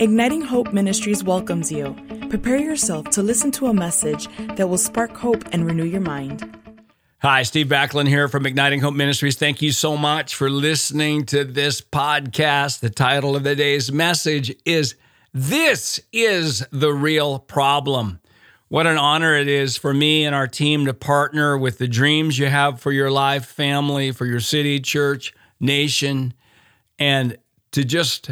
Igniting Hope Ministries welcomes you. Prepare yourself to listen to a message that will spark hope and renew your mind. Hi, Steve Backlund here from Igniting Hope Ministries. Thank you so much for listening to this podcast. The title of the day's message is This is the Real Problem. What an honor it is for me and our team to partner with the dreams you have for your life, family, for your city, church, nation, and to just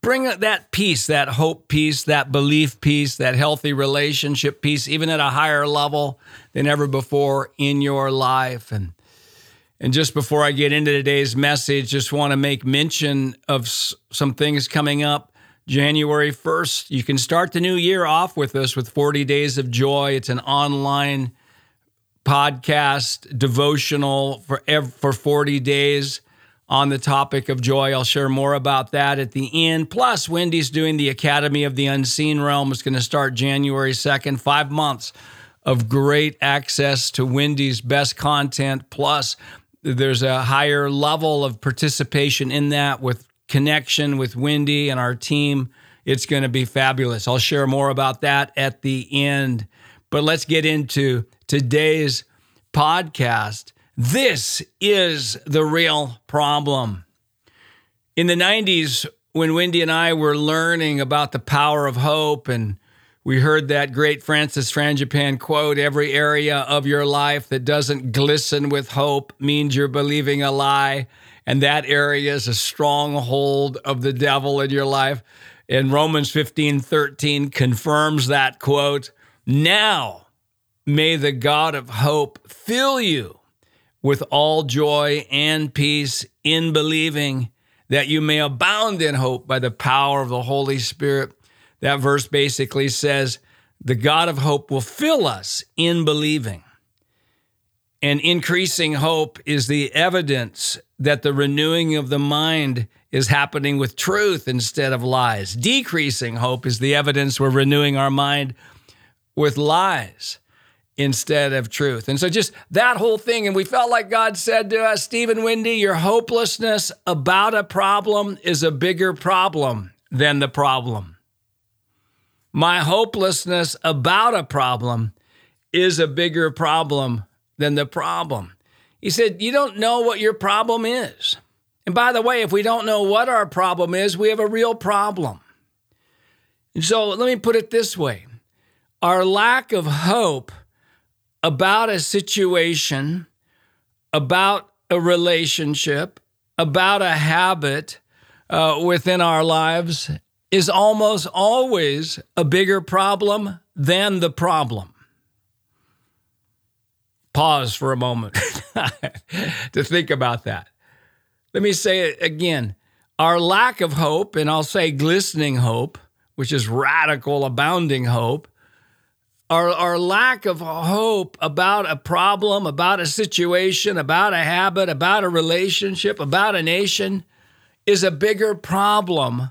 bring that peace, that hope piece, that belief piece, that healthy relationship piece, even at a higher level than ever before in your life. And and just before I get into today's message, just want to make mention of some things coming up. January 1st, you can start the new year off with us with 40 Days of Joy. It's an online podcast devotional for for 40 days on the topic of joy. I'll share more about that at the end. Plus, Wendy's doing the Academy of the Unseen Realm. It's going to start January 2nd, five months of great access to Wendy's best content. Plus, there's a higher level of participation in that with connection with Wendy and our team. It's going to be fabulous. I'll share more about that at the end. But let's get into today's podcast. This is the real problem. In the 90s, when Wendy and I were learning about the power of hope, and we heard that great Francis Frangipane quote every area of your life that doesn't glisten with hope means you're believing a lie, and that area is a stronghold of the devil in your life. And Romans 15 13 confirms that quote. Now, may the God of hope fill you with all joy and peace in believing that you may abound in hope by the power of the Holy Spirit. That verse basically says, the God of hope will fill us in believing. And increasing hope is the evidence that the renewing of the mind is happening with truth instead of lies. Decreasing hope is the evidence we're renewing our mind with lies instead of truth. And so just that whole thing. And we felt like God said to us, Stephen Wendy, your hopelessness about a problem is a bigger problem than the problem. My hopelessness about a problem is a bigger problem than the problem. He said, You don't know what your problem is. And by the way, if we don't know what our problem is, we have a real problem. And so let me put it this way our lack of hope about a situation, about a relationship, about a habit uh, within our lives is almost always a bigger problem than the problem. Pause for a moment to think about that. Let me say it again. Our lack of hope, and I'll say glistening hope, which is radical, abounding hope, our, our lack of hope about a problem, about a situation, about a habit, about a relationship, about a nation is a bigger problem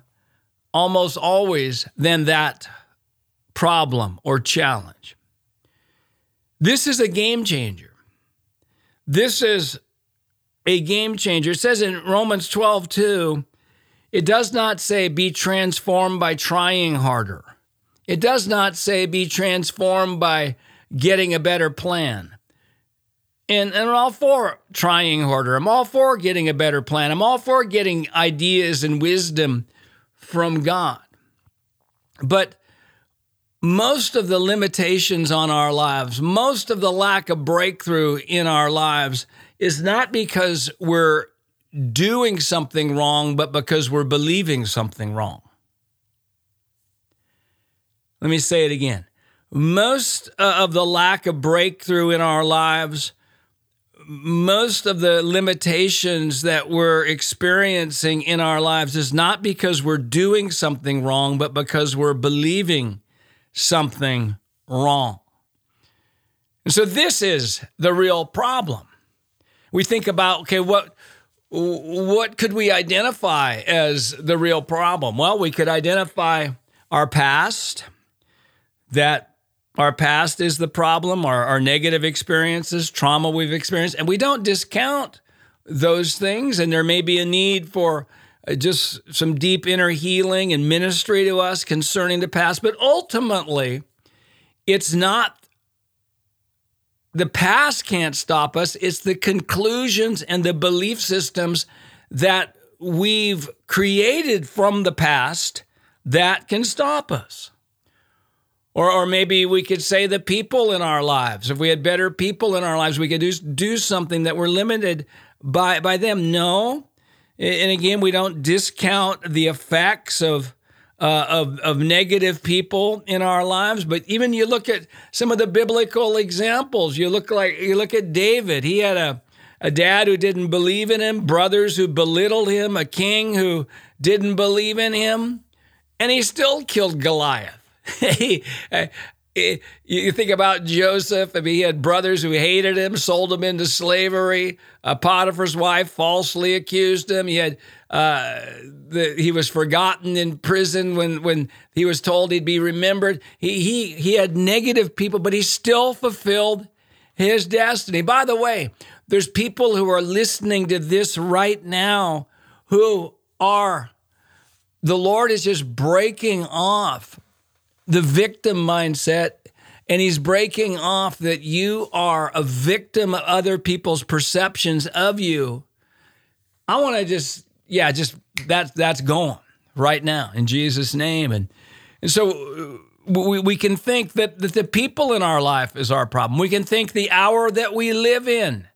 almost always than that problem or challenge. This is a game changer. This is a game changer. It says in Romans 12, 2, it does not say be transformed by trying harder. It does not say be transformed by getting a better plan. And, and I'm all for trying harder. I'm all for getting a better plan. I'm all for getting ideas and wisdom from God. But most of the limitations on our lives, most of the lack of breakthrough in our lives is not because we're doing something wrong, but because we're believing something wrong. Let me say it again. Most uh, of the lack of breakthrough in our lives, most of the limitations that we're experiencing in our lives is not because we're doing something wrong, but because we're believing something wrong. And so this is the real problem. We think about, okay, what what could we identify as the real problem? Well, we could identify our past, that our past is the problem, our, our negative experiences, trauma we've experienced, and we don't discount those things. And there may be a need for uh, just some deep inner healing and ministry to us concerning the past. But ultimately, it's not the past can't stop us, it's the conclusions and the belief systems that we've created from the past that can stop us. Or, or maybe we could say the people in our lives. If we had better people in our lives, we could do, do something that we're limited by, by them. No. And again, we don't discount the effects of, uh, of, of negative people in our lives. But even you look at some of the biblical examples. You look like you look at David. He had a, a dad who didn't believe in him, brothers who belittled him, a king who didn't believe in him, and he still killed Goliath. he, uh, you think about Joseph. I mean, he had brothers who hated him, sold him into slavery. Uh, Potiphar's wife falsely accused him. He had uh, the, he was forgotten in prison when when he was told he'd be remembered. He he he had negative people, but he still fulfilled his destiny. By the way, there's people who are listening to this right now who are the Lord is just breaking off the victim mindset and he's breaking off that you are a victim of other people's perceptions of you. I want to just, yeah, just that's that's gone right now in Jesus' name. And and so uh, we, we can think that, that the people in our life is our problem. We can think the hour that we live in.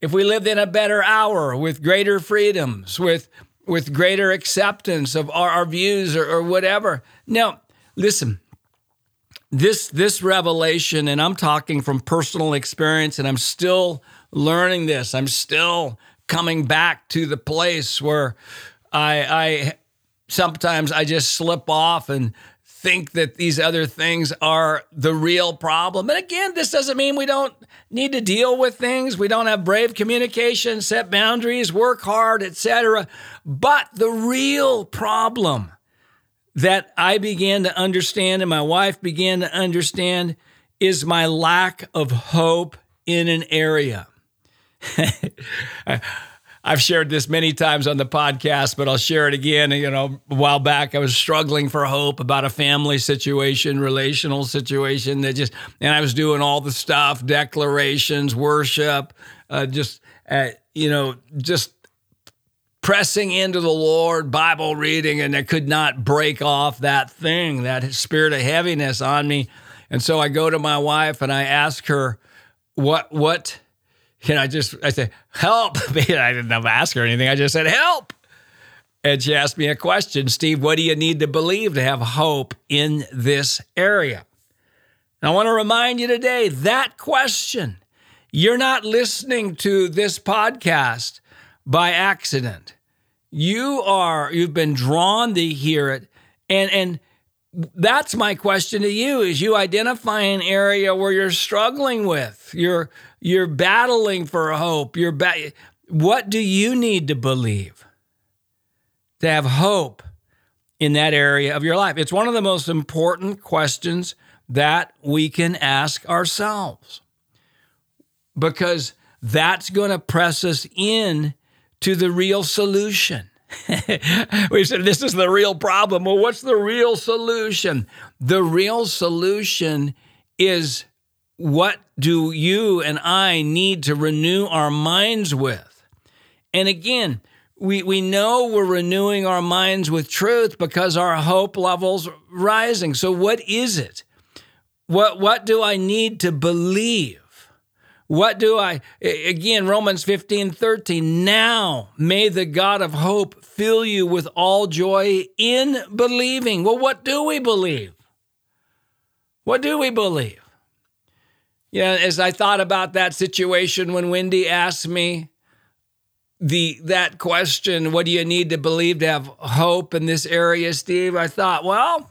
If we lived in a better hour with greater freedoms, with with greater acceptance of our, our views or, or whatever. Now, listen, this this revelation, and I'm talking from personal experience, and I'm still learning this. I'm still coming back to the place where I, I sometimes I just slip off and think that these other things are the real problem. And again, this doesn't mean we don't need to deal with things. We don't have brave communication, set boundaries, work hard, etc. But the real problem that I began to understand and my wife began to understand is my lack of hope in an area. I've shared this many times on the podcast, but I'll share it again. You know, a while back, I was struggling for hope about a family situation, relational situation that just, and I was doing all the stuff, declarations, worship, uh, just, uh, you know, just pressing into the Lord, Bible reading, and I could not break off that thing, that spirit of heaviness on me. And so I go to my wife and I ask her, what, what, know, I just, I say, help. I didn't ask her anything. I just said, help. And she asked me a question Steve, what do you need to believe to have hope in this area? And I want to remind you today that question, you're not listening to this podcast by accident. You are, you've been drawn to hear it. And, and, that's my question to you is you identify an area where you're struggling with you're you're battling for hope you're ba- what do you need to believe to have hope in that area of your life it's one of the most important questions that we can ask ourselves because that's going to press us in to the real solution. we said this is the real problem. Well, what's the real solution? The real solution is what do you and I need to renew our minds with? And again, we, we know we're renewing our minds with truth because our hope levels rising. So what is it? What what do I need to believe? What do I, again, Romans 15, 13, now may the God of hope fill you with all joy in believing. Well, what do we believe? What do we believe? Yeah, as I thought about that situation when Wendy asked me the that question, what do you need to believe to have hope in this area, Steve? I thought, well,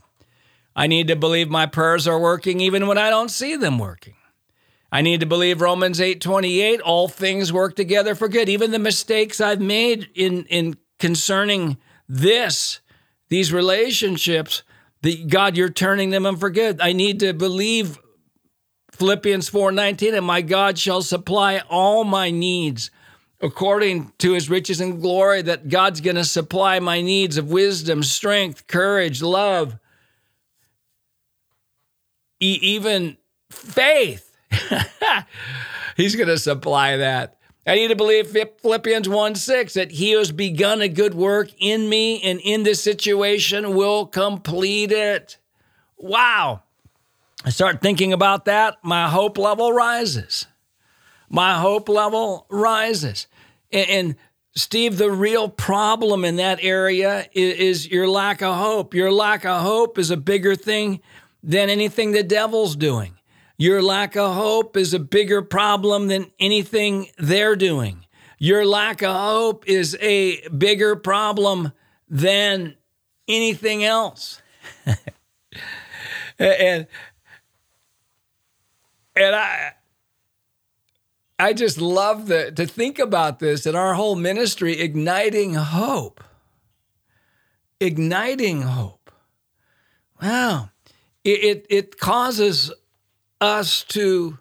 I need to believe my prayers are working even when I don't see them working. I need to believe Romans 8:28 all things work together for good even the mistakes I've made in in concerning this these relationships that God you're turning them in for good. I need to believe Philippians 4:19 and my God shall supply all my needs according to his riches and glory, that God's going to supply my needs of wisdom, strength, courage, love, even faith. He's going to supply that. I need to believe Philippians 1 6 that he has begun a good work in me and in this situation will complete it. Wow. I start thinking about that, my hope level rises. My hope level rises. And, and Steve, the real problem in that area is, is your lack of hope. Your lack of hope is a bigger thing than anything the devil's doing. Your lack of hope is a bigger problem than anything they're doing. Your lack of hope is a bigger problem than anything else. and and I I just love the, to think about this and our whole ministry igniting hope. Igniting hope. Wow. It, it, it causes us to,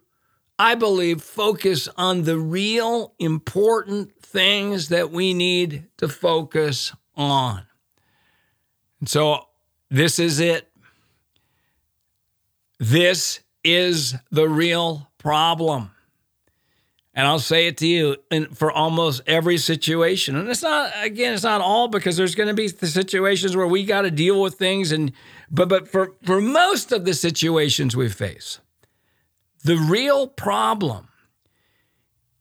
I believe, focus on the real important things that we need to focus on. And so this is it. This is the real problem. And I'll say it to you and for almost every situation. And it's not again, it's not all because there's going to be the situations where we got to deal with things and but but for for most of the situations we face, the real problem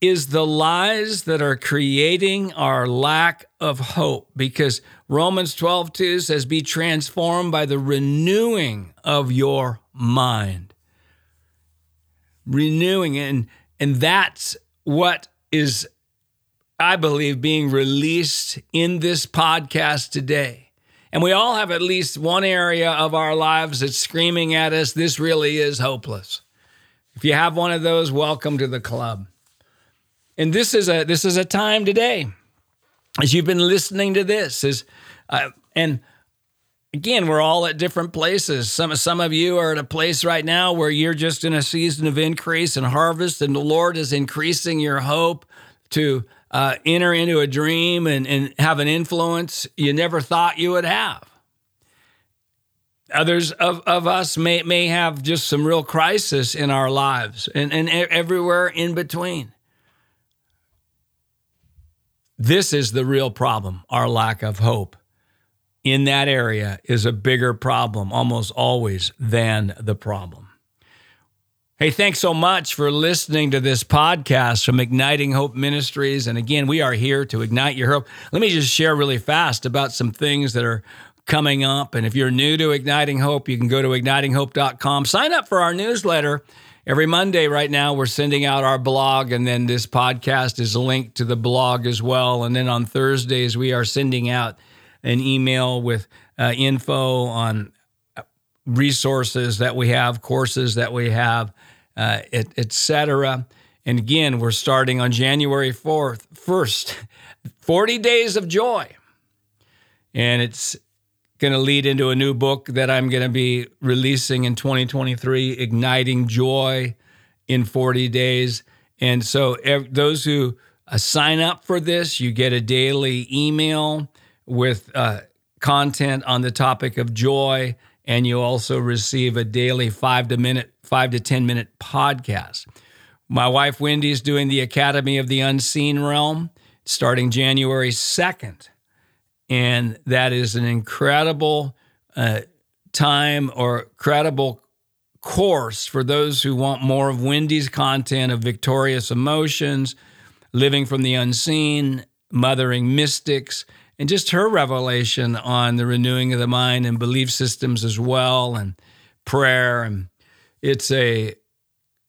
is the lies that are creating our lack of hope because Romans 12 2 says, Be transformed by the renewing of your mind. Renewing, and, and that's what is, I believe, being released in this podcast today. And we all have at least one area of our lives that's screaming at us, This really is hopeless. If you have one of those, welcome to the club. And this is a this is a time today, as you've been listening to this, is uh, and again, we're all at different places. Some some of you are at a place right now where you're just in a season of increase and harvest, and the Lord is increasing your hope to uh, enter into a dream and, and have an influence you never thought you would have. Others of, of us may, may have just some real crisis in our lives and, and everywhere in between. This is the real problem our lack of hope in that area is a bigger problem almost always than the problem. Hey, thanks so much for listening to this podcast from Igniting Hope Ministries. And again, we are here to ignite your hope. Let me just share really fast about some things that are coming up. And if you're new to Igniting Hope, you can go to ignitinghope.com. Sign up for our newsletter. Every Monday, right now, we're sending out our blog, and then this podcast is linked to the blog as well. And then on Thursdays, we are sending out an email with uh, info on resources that we have, courses that we have, uh, etc. Et and again, we're starting on January 4th, 1st, 40 Days of Joy. And it's going to lead into a new book that I'm going to be releasing in 2023, Igniting Joy in 40 Days. And so, ev- those who uh, sign up for this, you get a daily email with uh, content on the topic of joy, and you also receive a daily five to minute, five to ten minute podcast. My wife Wendy is doing the Academy of the Unseen Realm starting January 2nd. And that is an incredible uh, time or credible course for those who want more of Wendy's content of victorious emotions, living from the unseen, mothering mystics, and just her revelation on the renewing of the mind and belief systems as well, and prayer. And it's a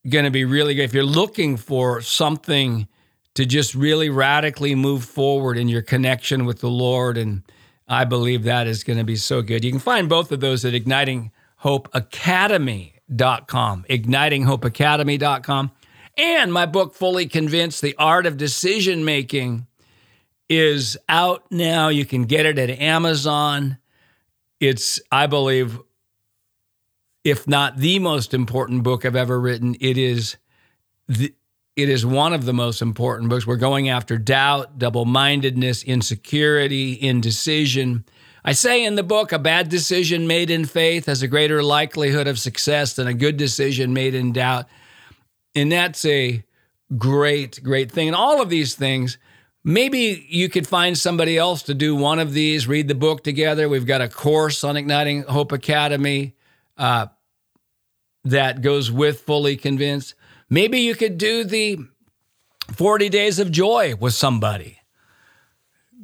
going to be really good if you're looking for something to just really radically move forward in your connection with the Lord. And I believe that is going to be so good. You can find both of those at ignitinghopeacademy.com, ignitinghopeacademy.com. And my book, Fully Convinced The Art of Decision Making, is out now. You can get it at Amazon. It's, I believe, if not the most important book I've ever written, it is the, it is one of the most important books. We're going after doubt, double mindedness, insecurity, indecision. I say in the book, a bad decision made in faith has a greater likelihood of success than a good decision made in doubt. And that's a great, great thing. And all of these things, maybe you could find somebody else to do one of these, read the book together. We've got a course on Igniting Hope Academy uh, that goes with Fully Convinced. Maybe you could do the 40 Days of Joy with somebody.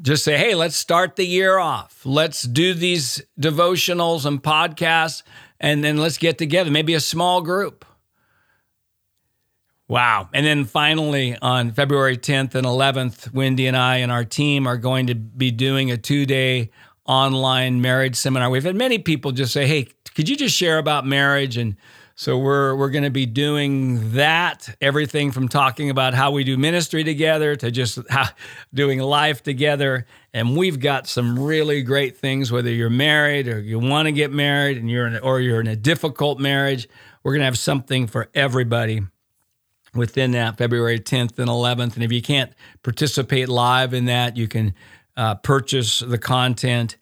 Just say, hey, let's start the year off. Let's do these devotionals and podcasts, and then let's get together, maybe a small group. Wow. And then finally, on February 10th and 11th, Wendy and I and our team are going to be doing a two day online marriage seminar. We've had many people just say, hey, could you just share about marriage? And so we're we're going to be doing that. Everything from talking about how we do ministry together to just how, doing life together. And we've got some really great things. Whether you're married or you want to get married, and you're in, or you're in a difficult marriage, we're going to have something for everybody within that February 10th and 11th. And if you can't participate live in that, you can uh, purchase the content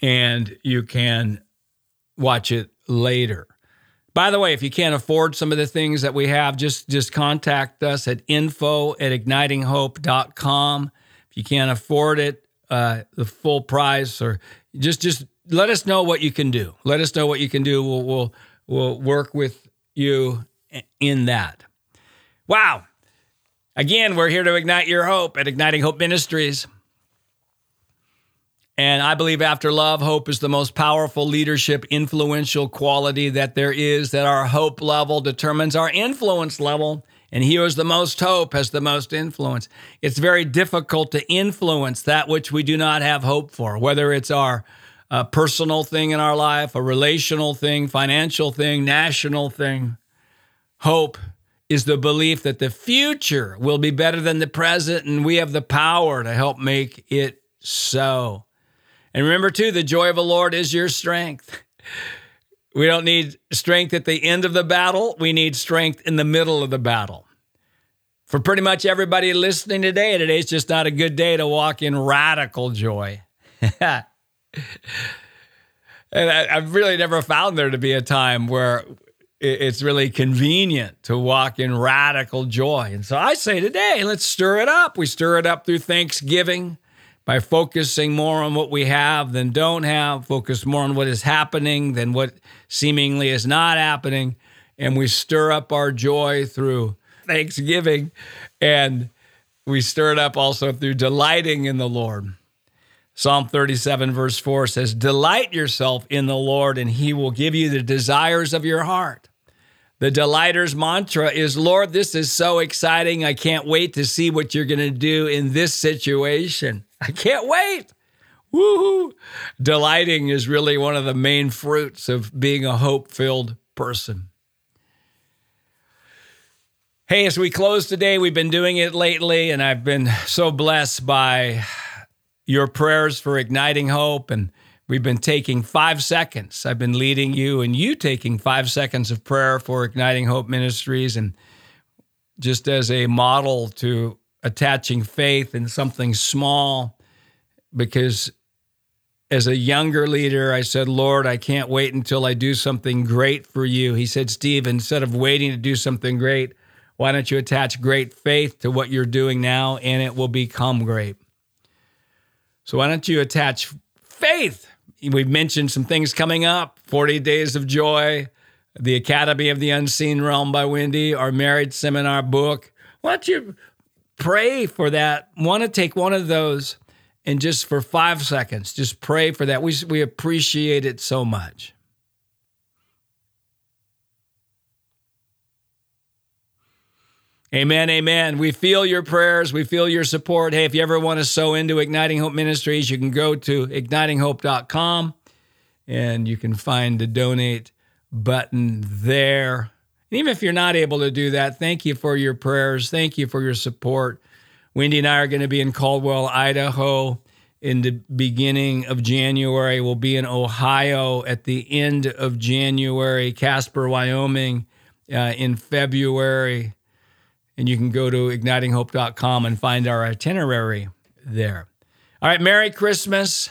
and you can watch it later. By the way, if you can't afford some of the things that we have, just just contact us at info at ignitinghope.com. If you can't afford it, uh, the full price, or just just let us know what you can do. Let us know what you can do. We'll we'll, we'll work with you in that. Wow. Again, we're here to ignite your hope at Igniting Hope Ministries. And I believe after love, hope is the most powerful leadership, influential quality that there is, that our hope level determines our influence level. And he who has the most hope has the most influence. It's very difficult to influence that which we do not have hope for, whether it's our uh, personal thing in our life, a relational thing, financial thing, national thing. Hope is the belief that the future will be better than the present, and we have the power to help make it so. And remember, too, the joy of the Lord is your strength. We don't need strength at the end of the battle, we need strength in the middle of the battle. For pretty much everybody listening today, today's just not a good day to walk in radical joy. and I, have really never found there to be a time where it's really convenient to walk in radical joy. And so I say today, let's stir it up. We stir it up through Thanksgiving by focusing more on what we have than don't have, focus more on what is happening than what seemingly is not happening. And we stir up our joy through thanksgiving. And we stir it up also through delighting in the Lord. Psalm 37, verse 4 says, Delight yourself in the Lord, and he will give you the desires of your heart. The Delighters mantra is Lord, this is so exciting. I can't wait to see what you're going to do in this situation. I can't wait. Woohoo! Delighting is really one of the main fruits of being a hope filled person. Hey, as we close today, we've been doing it lately, and I've been so blessed by your prayers for igniting hope. And we've been taking five seconds. I've been leading you, and you taking five seconds of prayer for Igniting Hope Ministries. And just as a model to attaching faith in something small because as a younger leader, I said, Lord, I can't wait until I do something great for you. He said, Steve, instead of waiting to do something great, why don't you attach great faith to what you're doing now and it will become great? So, why don't you attach faith? We've mentioned some things coming up 40 Days of Joy, the Academy of the Unseen Realm by Wendy, our marriage seminar book. Why don't you pray for that. Want to take one of those and just for five seconds, just pray for that. We, we appreciate it so much. Amen, amen. We feel your prayers. We feel your support. Hey, if you ever want to sow into Igniting Hope Ministries, you can go to ignitinghope.com and you can find the donate button there. And even if you're not able to do that, thank you for your prayers. Thank you for your support. Wendy and I are going to be in Caldwell, Idaho in the beginning of January. We'll be in Ohio at the end of January, Casper, Wyoming uh, in February. And you can go to ignitinghope.com and find our itinerary there. All right, Merry Christmas.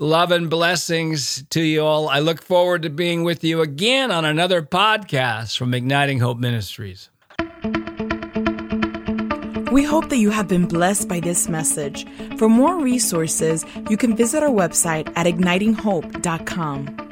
Love and blessings to you all. I look forward to being with you again on another podcast from Igniting Hope Ministries. We hope that you have been blessed by this message. For more resources, you can visit our website at ignitinghope.com.